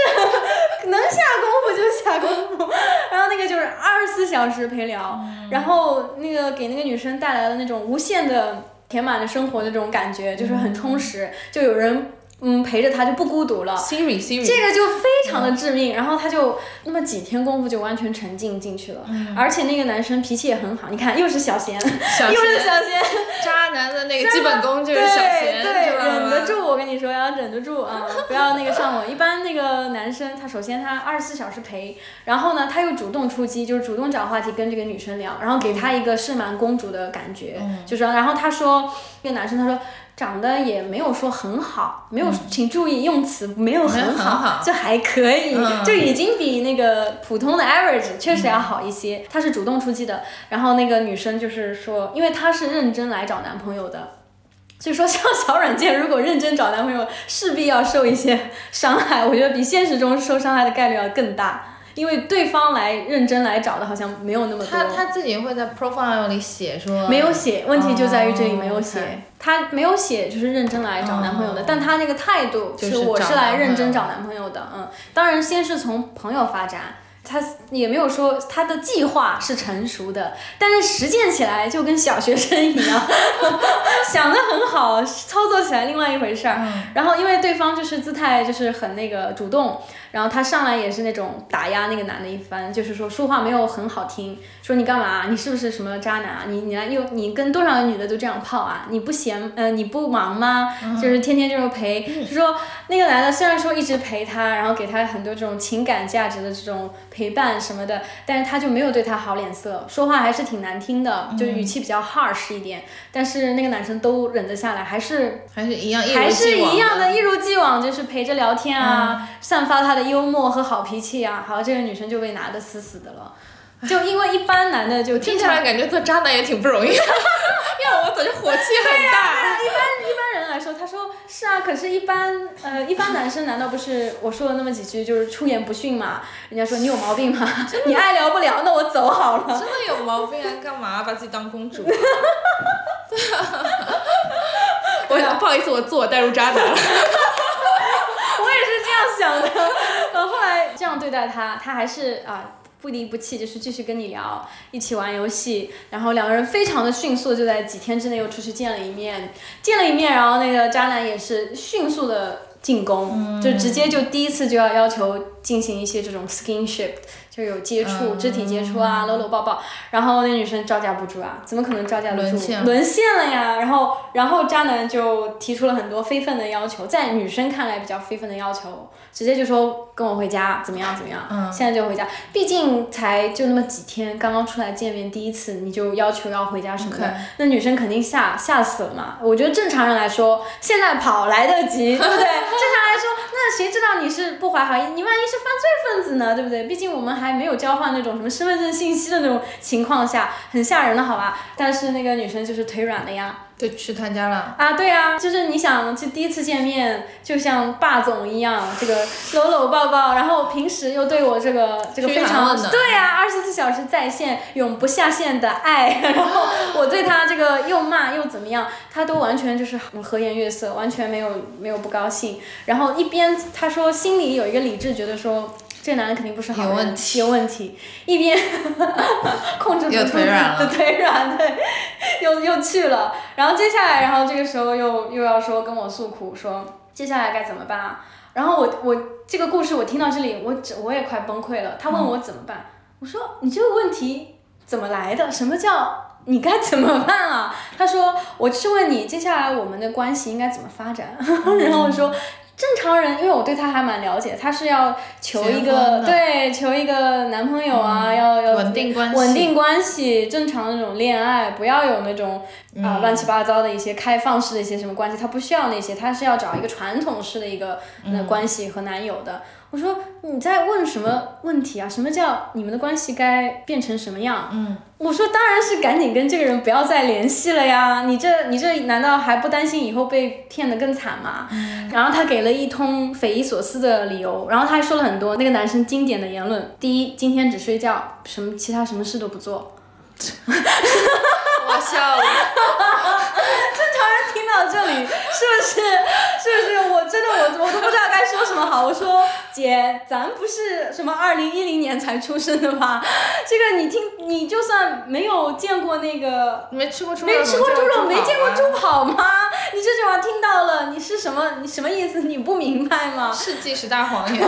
(laughs) 能下功夫就下功夫，然后那个就是二十四小时陪聊，嗯然后那个给那个女生带来了那种无限的填满了生活的这种感觉，就是很充实，就有人嗯陪着她就不孤独了。Siri Siri，这个就非常的致命，然后他就那么几天功夫就完全沉浸进去了，而且那个男生脾气也很好，你看又是小贤，小又是，小贤，渣男的那个基本功就是小贤，对，忍得。住，我跟你说要忍得住啊，(laughs) 不要那个上我。一般那个男生他首先他二十四小时陪，然后呢他又主动出击，就是主动找话题跟这个女生聊，然后给她一个盛满公主的感觉，嗯就是然后他说那个男生他说。长得也没有说很好，没有，请注意用词，没有很很好，就还可以，嗯就已经比那个普通的 average 确实要好一些。他是主动出击的，然后那个女生就是说，因为她是认真来找男朋友的，所以说像小软件如果认真找男朋友，势必要受一些伤害。我觉得比现实中受伤害的概率要更大，因为对方来认真来找的好像没有那么多。他他自己会在 profile 里写说没有写，问题就在于这里没有写。哦，OK 她没有写，就是认真来找男朋友的，哦但他那个态度就是我是来认真找男朋友的，嗯，当然先是从朋友发展。他也没有说他的计划是成熟的，但是实践起来就跟小学生一样，(laughs) 想的很好，操作起来另外一回事儿。嗯然后因为对方就是姿态就是很那个主动，然后他上来也是那种打压那个男的一番，就是说说话没有很好听，说你干嘛？你是不是什么渣男啊？你你来又你跟多少个女的都这样泡啊？你不嫌呃你不忙吗？就是天天就是陪，就说那个男的虽然说一直陪她，然后给她很多这种情感价值的这种陪伴什么的，但是他就没有对她好脸色，说话还是挺难听的，就语气比较 harsh 一点。但是那个男生都忍得下来，还是还是一样，还是一样的，一如既往，就是陪着聊天啊，散发他的幽默和好脾气啊。(laughs) 好，这个女生就被拿的死死的了。就因为一般男的就听起来感觉做渣男也挺不容易，(laughs) 要我早就火气很大。一般一般人来说，他说是啊，可是，一般呃，一般男生难道不是我说了那么几句就是出言不逊嘛？人家说你有毛病吗？你爱聊不聊，那我走好了。真的有毛病啊！干嘛 (laughs) 把自己当公主？我不好意思，我自我带入渣男了。想的。然后后来这样对待他，他还是啊。不离不弃，就是继续跟你聊，一起玩游戏，然后两个人非常的迅速，就在几天之内又出去见了一面，见了一面，然后那个渣男也是迅速的进攻，就直接就第一次就要要求进行一些这种 skinship，就有接触、肢体接触啊，搂搂抱抱，然后那女生招架不住啊，怎么可能招架得住？沦陷了呀！然后，然后渣男就提出了很多非分的要求，在女生看来比较非分的要求，直接就说跟我回家，怎么样怎么样，嗯现在就回家。毕竟才就那么几天，刚刚出来见面第一次，你就要求要回家什么的那女生肯定吓吓死了嘛。我觉得正常人来说，现在跑来得及，对不对？正常来说，那谁知道你是不怀好意？你万一是犯罪分子呢，对不对？毕竟我们还没有交换那种什么身份证信息的那种情况下，很吓人的好吧？但是那个女生就是腿软了呀。对，去他家了。啊，对啊，就是你想，就第一次见面，就像霸总一样，这个搂搂抱抱，然后平时又对我这个这个非常对呀，二十四小时在线，永不下线的爱，然后我对他这个又骂又怎么样，他都完全就是和颜悦色，完全没有没有不高兴，然后一边他说心里有一个理智，觉得说。这男的肯定不是好人，有问题。有问题一边 (laughs) 控制不住自己的腿软，对，又又去了。然后接下来，然后这个时候又又要说跟我诉苦，说接下来该怎么办啊？然后我我这个故事我听到这里，我我也快崩溃了。他问我怎么办，我说你这个问题怎么来的？什么叫你该怎么办啊？他说我是问你接下来我们的关系应该怎么发展。(laughs) 然后我说。正常人，因为我对他还蛮了解，他是要求一个对求一个男朋友啊，要要稳定关系，稳定关系，正常那种恋爱，不要有那种啊乱七八糟的一些开放式的一些什么关系，他不需要那些，他是要找一个传统式的一个那关系和男友的。我说你在问什么问题啊？什么叫你们的关系该变成什么样？嗯，我说当然是赶紧跟这个人不要再联系了呀！你这你这难道还不担心以后被骗得更惨吗？然后他给了一通匪夷所思的理由，然后他还说了很多那个男生经典的言论：第一，今天只睡觉，什么其他什么事都不做。(laughs) 我笑了。正常人听到这里，是不是？(laughs) 是不是？我真的我我都不知道该说什么好。我说姐，咱不是什么二零一零年才出生的吗？(laughs) 这个你听，你就算没有见过那个，没吃过猪肉，没吃过猪肉，没见过猪跑吗？你这句话听到了，你是什么？你什么意思？你不明白吗？世纪十大谎言。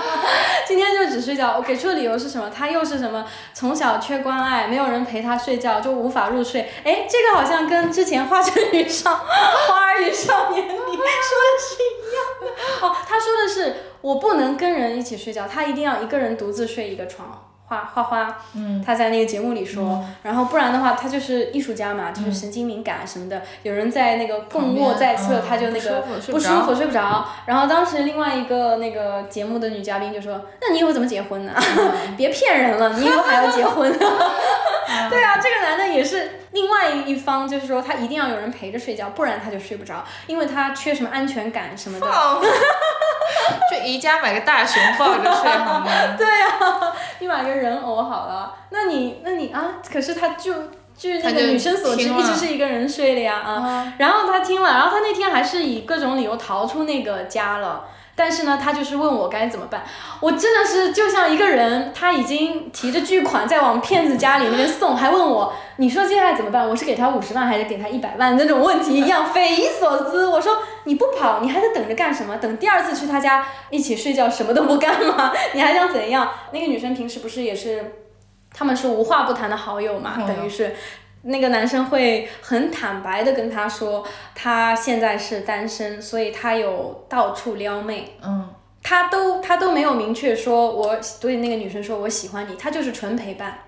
(laughs) 今天就只睡觉，我给出的理由是什么？他又是什么？从小缺关爱，没有人陪他睡觉，就无法入睡。哎，这个好像跟之前《花儿与少年》里说的是一样的。哦，他说的是我不能跟人一起睡觉，他一定要一个人独自睡一个床。花花花，他在那个节目里说，然后不然的话，他就是艺术家嘛，就是神经敏感什么的，有人在那个共卧在侧，他就那个不舒服睡不着。然后当时另外一个那个节目的女嘉宾就说：“那你以后怎么结婚呢？(laughs) 别骗人了，你以后还要结婚？” (laughs) 对啊，这个男的也是另外一方，就是说他一定要有人陪着睡觉，不然他就睡不着，因为他缺什么安全感什么的。(laughs) 就宜家买个大熊抱着睡好吗？(laughs) 对呀，你买个人偶好了。那你那你啊，可是他就据那个女生所知，一直是一个人睡的呀啊。然后他听了，然后他那天还是以各种理由逃出那个家了。但是呢，他就是问我该怎么办。我真的是就像一个人，他已经提着巨款在往骗子家里那边送，还问我，你说接下来怎么办？我是给他五十万还是给他一百万那种问题一样，匪夷所思。我说你不跑，你还在等着干什么？等第二次去他家一起睡觉，什么都不干吗？(laughs) 你还想怎样？那个女生平时不是也是，他们是无话不谈的好友嘛，等于是。那个男生会很坦白的跟她说，他现在是单身，所以他有到处撩妹。嗯，他都他都没有明确说，我对那个女生说我喜欢你，他就是纯陪伴。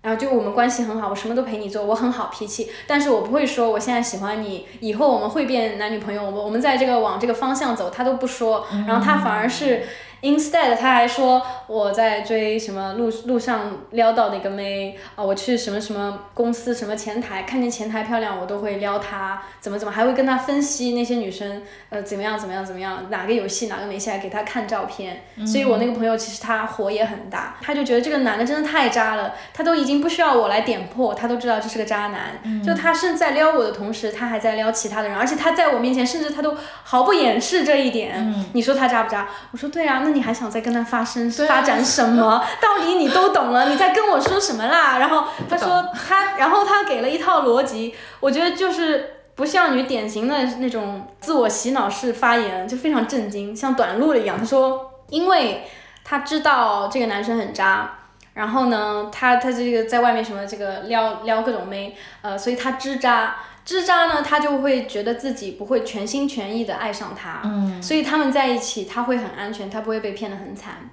然后就我们关系很好，我什么都陪你做，我很好脾气，但是我不会说我现在喜欢你，以后我们会变男女朋友，我们我们在这个往这个方向走，他都不说，然后他反而是。Instead，他还说我在追什么路路上撩到的一个妹啊，我去什么什么公司什么前台，看见前台漂亮我都会撩她，怎么怎么还会跟她分析那些女生呃怎么样怎么样怎么样，哪个有戏哪个没戏，还给她看照片。所以我那个朋友其实他火也很大，他就觉得这个男的真的太渣了，他都已经不需要我来点破，他都知道这是个渣男。就他是在撩我的同时，他还在撩其他的人，而且他在我面前甚至他都毫不掩饰这一点。你说他渣不渣？我说对啊，那。你还想再跟他发生发展什么？(laughs) 道理你都懂了，你在跟我说什么啦？然后他说他，然后他给了一套逻辑，我觉得就是不像女典型的那种自我洗脑式发言，就非常震惊，像短路了一样。他说，因为他知道这个男生很渣，然后呢，他他这个在外面什么这个撩撩各种妹，呃，所以他知渣。智渣呢，他就会觉得自己不会全心全意的爱上他，嗯，所以他们在一起，他会很安全，他不会被骗得很惨。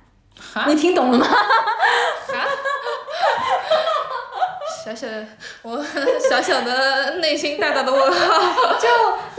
你听懂了吗？小小的我，小小的内心大大的问号。(laughs) 就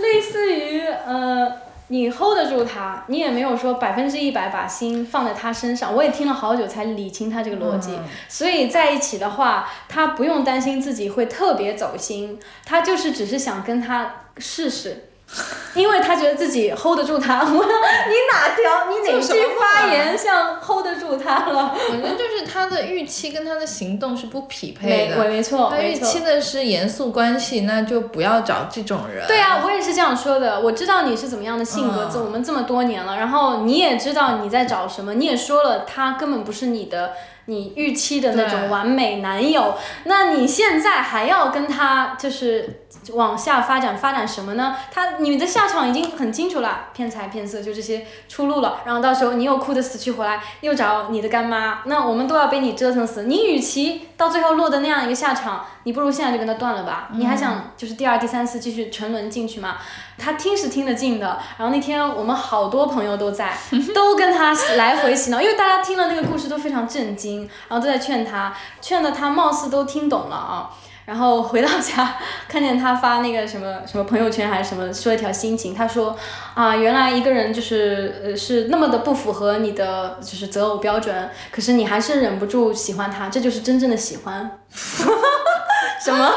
类似于呃，你 hold 得住他，你也没有说百分之一百把心放在他身上。我也听了好久才理清他这个逻辑。所以在一起的话，他不用担心自己会特别走心，他就是只是想跟他试试。(laughs) 因为他觉得自己 hold 得住他，(laughs) 我你哪条 (laughs) 你哪句发言像 hold 得住他了？反正就是他的预期跟他的行动是不匹配的。没没错，他预期的是严肃关系，那就不要找这种人。对啊，我也是这样说的。我知道你是怎么样的性格，我们这么多年了，然后你也知道你在找什么，你也说了他根本不是你的。你预期的那种完美男友，那你现在还要跟他就是往下发展，发展什么呢？他你的下场已经很清楚了，骗财骗色就这些出路了。然后到时候你又哭得死去活来，又找你的干妈，那我们都要被你折腾死。你与其到最后落得那样一个下场，你不如现在就跟他断了吧。你还想就是第二、第三次继续沉沦进去吗？他听是听得进的，然后那天我们好多朋友都在，(laughs) 都跟他来回洗脑，因为大家听了那个故事都非常震惊，然后都在劝他，劝的他貌似都听懂了啊。然后回到家，看见他发那个什么什么朋友圈还是什么，说一条心情，他说啊，原来一个人就是呃是那么的不符合你的就是择偶标准，可是你还是忍不住喜欢他，这就是真正的喜欢。(laughs) 什么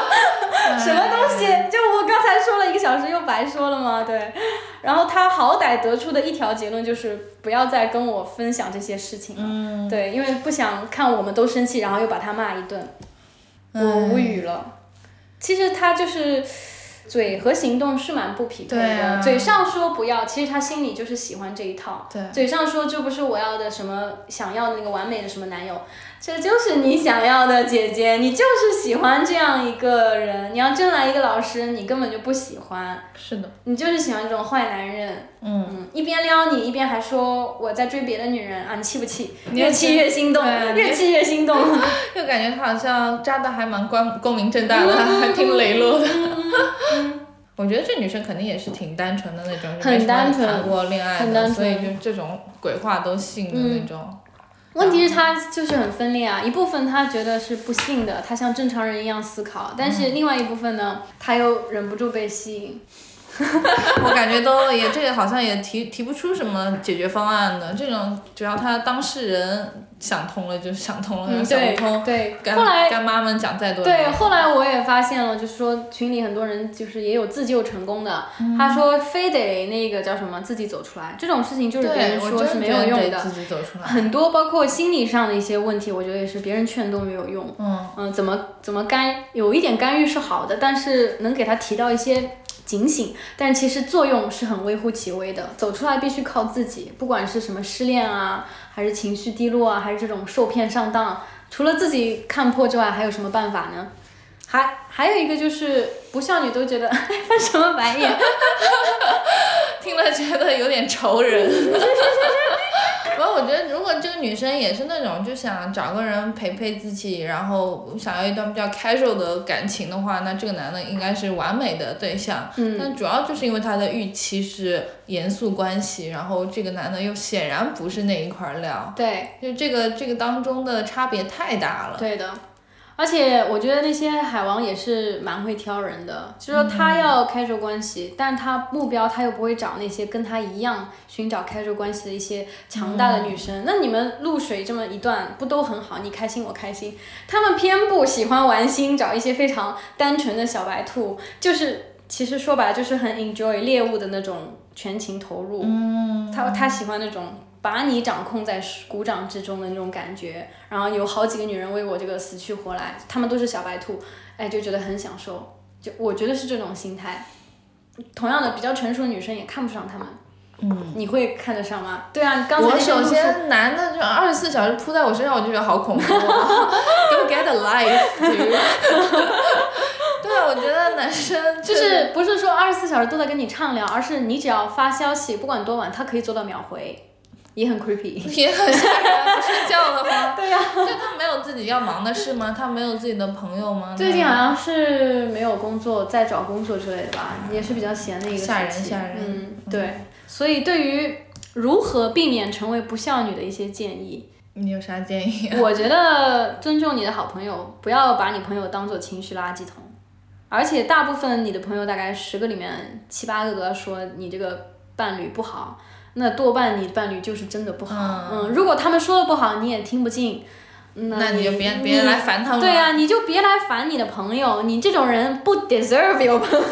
什么东西？就我刚才说了一个小时，又白说了吗？对。然后他好歹得出的一条结论就是不要再跟我分享这些事情了。对，因为不想看我们都生气，然后又把他骂一顿。我无语了。其实他就是嘴和行动是蛮不匹配的。嘴上说不要，其实他心里就是喜欢这一套。对。嘴上说这不是我要的什么想要的那个完美的什么男友。这就是你想要的姐姐，你就是喜欢这样一个人。你要真来一个老师，你根本就不喜欢。是的。你就是喜欢这种坏男人。嗯。一边撩你，一边还说我在追别的女人啊！你气不气？越气越心动，越气越心动。就感觉他好像扎的还蛮光光明正大的，还挺磊落的。我觉得这女生肯定也是挺单纯的那种，没什么谈过恋爱的，所以就这种鬼话都信的那种。问题是，他就是很分裂啊！一部分他觉得是不幸的，他像正常人一样思考，但是另外一部分呢，他又忍不住被吸引。(laughs) 我感觉都也这个好像也提提不出什么解决方案的，这种只要他当事人想通了就想通了，想不通，对，干干妈们讲再多。对，后来我也发现了，就是说群里很多人就是也有自救成功的，他说非得那个叫什么自己走出来，这种事情就是别人说是没有用的，很多包括心理上的一些问题，我觉得也是别人劝都没有用。嗯嗯，怎么怎么干有一点干预是好的，但是能给他提到一些。警醒，但其实作用是很微乎其微的。走出来必须靠自己，不管是什么失恋啊，还是情绪低落啊，还是这种受骗上当，除了自己看破之外，还有什么办法呢？还还有一个就是不孝女都觉得 (laughs) 翻什么白眼，(laughs) 听了觉得有点愁人。(laughs) 然后我觉得，如果这个女生也是那种就想找个人陪陪自己，然后想要一段比较 casual 的感情的话，那这个男的应该是完美的对象。嗯。但主要就是因为他的预期是严肃关系，然后这个男的又显然不是那一块料。对。就这个这个当中的差别太大了。对的。而且我觉得那些海王也是蛮会挑人的，就说他要开 l 关系，但他目标他又不会找那些跟他一样寻找开 l 关系的一些强大的女生。那你们露水这么一段不都很好？你开心我开心，他们偏不喜欢玩心，找一些非常单纯的小白兔，就是其实说白了就是很 enjoy 猎物的那种全情投入。嗯，他他喜欢那种。把你掌控在鼓掌之中的那种感觉，然后有好几个女人为我这个死去活来，她们都是小白兔，哎，就觉得很享受，就我觉得是这种心态。同样的，比较成熟的女生也看不上他们。嗯。你会看得上吗？对啊，刚才我首先男的就二十四小时扑在我身上，我就觉得好恐怖。(laughs) Go get a life。(laughs) 对啊，我觉得男生就是不是说二十四小时都在跟你畅聊，而是你只要发消息，不管多晚，他可以做到秒回。也很 creepy，也很吓人。不睡觉的吗，(laughs) 对呀。就他没有自己要忙的事吗？他没有自己的朋友吗？最近好像是没有工作，在找工作之类的吧，也是比较闲的一个吓人吓人。嗯，对。所以对于如何避免成为不孝女的一些建议，你有啥建议？我觉得尊重你的好朋友，不要把你朋友当做情绪垃圾桶。而且大部分你的朋友，大概十个里面七八个都要说你这个。伴侣不好，那多半你伴侣就是真的不好。嗯嗯，如果他们说的不好，你也听不进。那那你就别你别来烦他们对呀、你就别来烦你的朋友，你这种人不 deserve 有朋友。(laughs)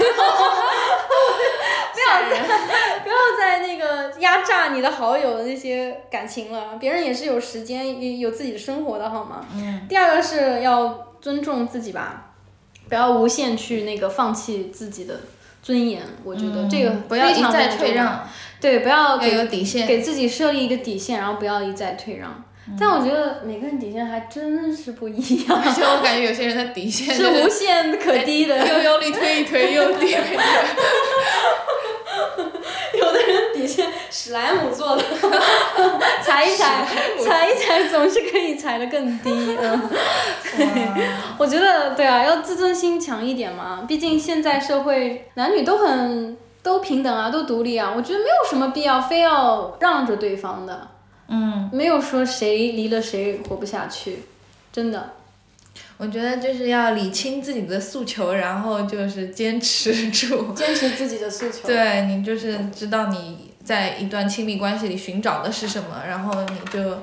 不要再。(laughs) 不要再那个压榨你的好友的那些感情了，别人也是有时间、有有自己的生活的好吗？嗯。第二个是要尊重自己吧，不要无限去那个放弃自己的尊严，我觉得这个嗯不要一再。退让，对，不要要给有底线。给自己设立一个底线，然后不要一再退让。嗯但我觉得每个人底线还真是不一样，而且我感觉有些人的底线是无限可低的。又用力推一推，又低一推。有的人底线史莱姆做的，(laughs) 踩一踩，踩一踩总是可以踩得更低。嗯 (laughs) (laughs) 我觉得对啊，要自尊心强一点嘛。毕竟现在社会男女都很都平等啊，都独立啊。我觉得没有什么必要非要让着对方的，嗯，没有说谁离了谁活不下去，真的。我觉得就是要理清自己的诉求，然后就是坚持住。坚持自己的诉求。对你就是知道你在一段亲密关系里寻找的是什么，然后你就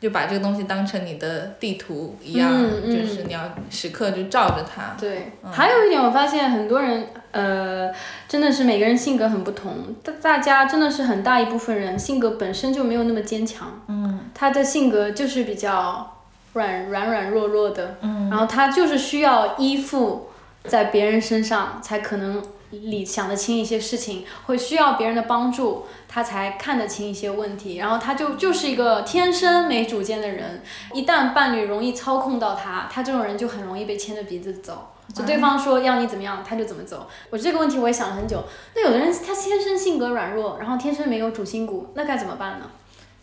就把这个东西当成你的地图一样，嗯嗯。就是你要时刻就照着它。对，还有一点，我发现很多人，呃，真的是每个人性格很不同，大大家真的是很大一部分人性格本身就没有那么坚强，嗯。他的性格就是比较软软软弱弱的，嗯。然后他就是需要依附在别人身上，才可能理想得清一些事情，会需要别人的帮助，他才看得清一些问题。然后他就就是一个天生没主见的人，一旦伴侣容易操控到他，他这种人就很容易被牵着鼻子走。就对方说要你怎么样，他就怎么走。我这个问题我也想了很久。那有的人他天生性格软弱，然后天生没有主心骨，那该怎么办呢？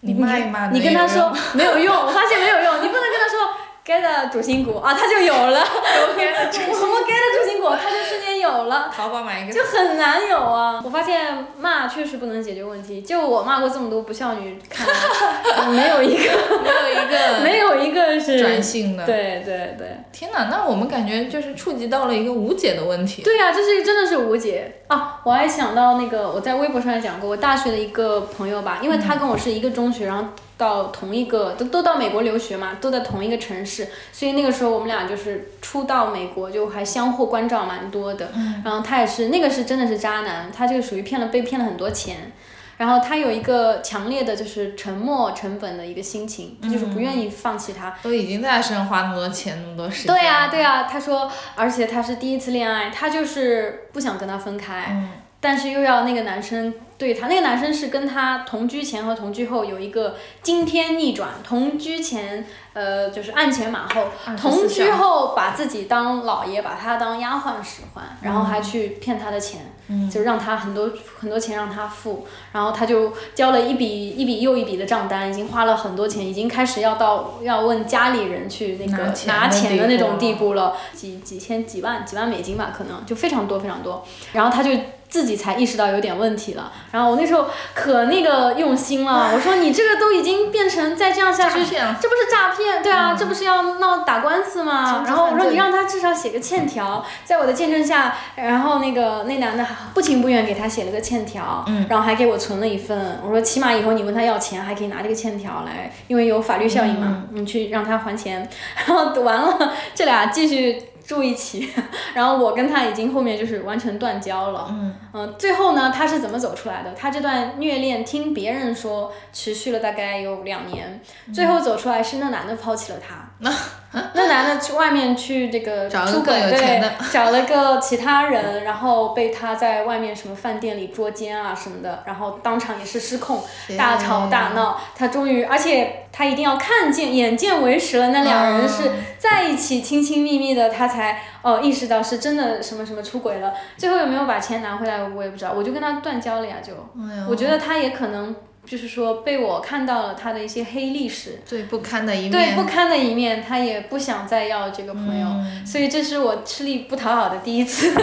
你骂一骂你跟他说没有用，我发现没有用，你不能跟他说 get 主心骨啊，他就有了。我给的 (laughs) 我们 get 主心骨，他就瞬间有了。淘宝买一个就很难有啊！我发现骂确实不能解决问题。就我骂过这么多不孝女，看来 (laughs) 没有一个 (laughs) 没有一个没有一个是转性的。对对对天哪，那我们感觉就是触及到了一个无解的问题。对呀、这是真的是无解啊！我还想到那个我在微博上也讲过，我大学的一个朋友吧，因为他跟我是一个中学，然后到同一个都都到美国留学嘛，都在同一个城市，所以那个时候我们俩就是初到美国就还相互关照蛮多的。然后他也是那个是真的是渣男，他这个属于骗了被骗了很多钱。然后他有一个强烈的就是沉没成本的一个心情，他就是不愿意放弃他。都已经在他身上花那么多钱，那么多时间。对呀、对呀、他说，而且他是第一次恋爱，他就是不想跟他分开，嗯但是又要那个男生对他，那个男生是跟他同居前和同居后有一个惊天逆转，同居前呃就是鞍前马后，同居后把自己当老爷，把他当丫鬟使唤，然后还去骗他的钱，嗯。就让他很多很多钱让他付，然后他就交了一笔一笔又一笔的账单，已经花了很多钱，已经开始要到要问家里人去那个拿钱的那种地地步了，几几千几万几万美金吧，可能就非常多非常多，然后他就。自己才意识到有点问题了，然后我那时候可那个用心了，我说你这个都已经变成再这样下去，诈骗这不是诈骗？对啊，这不是要闹打官司吗？然后我说你让他至少写个欠条，在我的见证下，然后那个那男的不情不愿给他写了个欠条，嗯然后还给我存了一份。我说起码以后你问他要钱，还可以拿这个欠条来，因为有法律效应嘛，你去让他还钱。然后完了，这俩继续。住一起，(laughs) 然后我跟他已经后面就是完全断交了。嗯嗯，最后呢，他是怎么走出来的？他这段虐恋，听别人说持续了大概有两年，最后走出来是那男的抛弃了他。那男的去外面去这个 (laughs) 找了出轨，更有钱的对，找了个其他人，然后被他在外面什么饭店里捉奸啊什么的，然后当场也是失控，大吵大闹。他终于，而且他一定要看见，眼见为实了，那两人是在一起亲亲密密的，他才哦意识到是真的什么什么出轨了。最后有没有把钱拿回来，我也不知道，我就跟他断交了呀，就。哎我觉得他也可能就是说被我看到了他的一些黑历史，最不堪的一面。对不堪的一面，他也不想再要这个朋友，嗯所以这是我吃力不讨好的第一次。(laughs)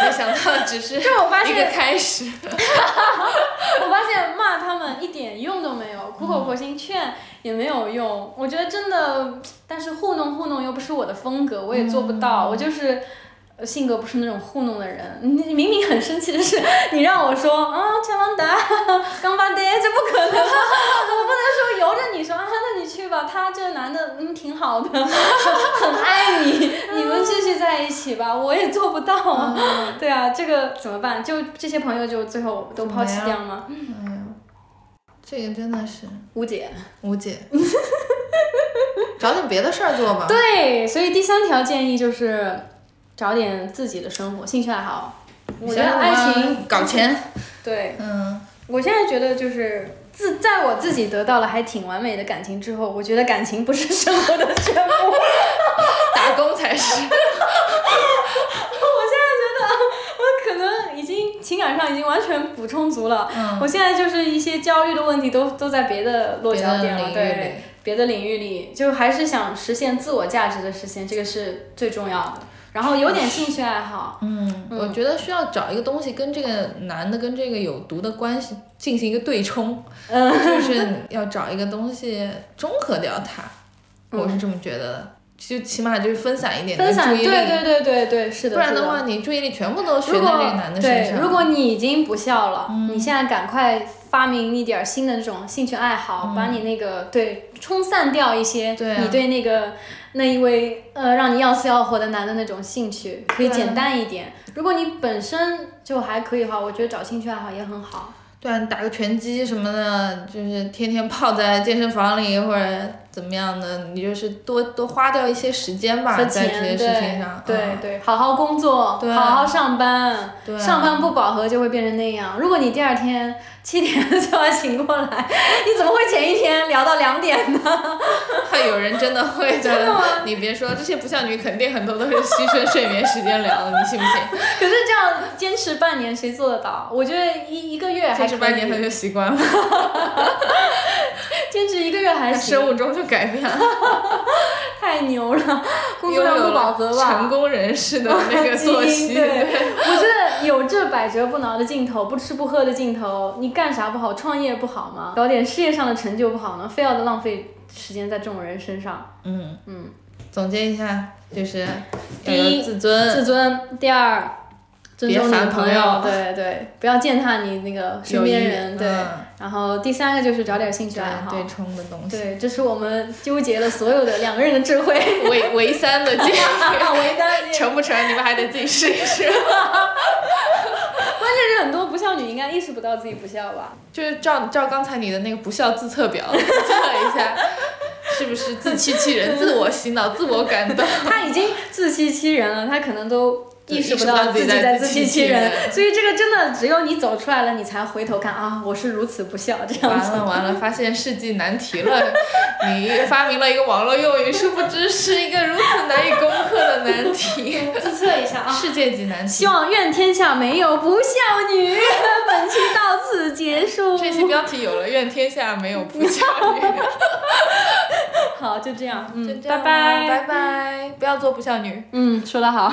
没想到只是就我发一个现，开始。(laughs) 我发现骂他们一点用都没有，苦口婆心劝也没有用。我觉得真的，但是糊弄糊弄又不是我的风格，我也做不到。我就是。性格不是那种糊弄的人，你你明明很生气的是，你让我说啊，千万达，(laughs) 刚巴爹，这不可能，(laughs) 我不能说由着你说啊，那你去吧，他这个男的嗯挺好的，(laughs) 很爱你，你们继续在一起吧，我也做不到啊，对啊，这个怎么办？就这些朋友就最后都抛弃掉吗？哎呀，这个真的是无解。无解。找点别的事儿做吧。对，所以第三条建议就是找点自己的生活、兴趣爱好。我觉得爱情搞钱，对嗯，我现在觉得就是自在我自己得到了还挺完美的感情之后，我觉得感情不是生活的全部。(laughs) 打工才是。(laughs) 我现在觉得我可能已经情感上已经完全补充足了。嗯我现在就是一些焦虑的问题都都在别的落脚点了，对，别的领域里，就还是想实现自我价值的实现，这个是最重要的。然后有点兴趣爱好，嗯，我觉得需要找一个东西跟这个男的跟这个有毒的关系进行一个对冲，嗯。就是要找一个东西中和掉它，我是这么觉得的。就起码就是分散一点分散，注意力，对对对对对，是的，不然的话，你注意力全部都悬在这个男的身对，上。对如果你已经不笑了，你现在赶快发明一点新的这种兴趣爱好，把你那个对冲散掉一些嗯对啊你对那个那一位呃让你要死要活的男的那种兴趣，可以简单一点。如果你本身就还可以的话，我觉得找兴趣爱好也很好。对啊，你打个拳击什么的，就是天天泡在健身房里或者怎么样呢，你就是多多花掉一些时间吧，在这钱，些事情上。对嗯对，好好工作，对好好上班，对上班不饱和就会变成那样。如果你第二天七点就要醒过来，你怎么会前一天聊到两点呢？会有人真的会真的吗你别说，这些不孝女肯定很多都是牺牲睡眠时间聊的，你信不信？(laughs) 可是这样坚持半年，谁做得到？我觉得一一个月还坚，持半年他就习惯了，(laughs) 坚持一个月还他行，生物钟就改变了，(laughs) 太牛了，工作量不饱和了吧？成功人士的那个作息。因对，我觉得有这百折不挠的劲头，不吃不喝的劲头，你干啥不好？创业不好吗？搞点事业上的成就不好吗？非要的浪费时间在这种人身上。嗯嗯，总结一下，就是第一自尊，自尊，第二。尊重你的别烦朋友，对对，不要践踏你那个身边人，对。嗯然后第三个就是找点兴趣对爱好，对冲的东西，对，这是我们纠结了所有的两个人的智慧。(laughs) 唯唯三的建议，(laughs) 为三成不成你们还得自己试一试。(laughs) 关键是很多不孝女应该意识不到自己不孝吧？就是照照刚才你的那个不孝自测表自测一下，是不是自欺欺人、自我洗脑、自我感动？他已经自欺欺人了，他可能都意识不到到自己在自欺欺人，所以这个真的只有你走出来了，你才回头看啊，我是如此不孝这样子。完了完了，发现世纪难题了。你发明了一个网络用语，殊不知是一个如此难以攻克的难题，(laughs) 自测一下啊。世界级难题希。望愿天下没有不孝女。本期到此结束。(laughs) 这期标题有了，愿天下没有不孝女。(laughs) 好，就这样，嗯，就这样拜拜，拜拜，不要做不孝女。嗯，说得好。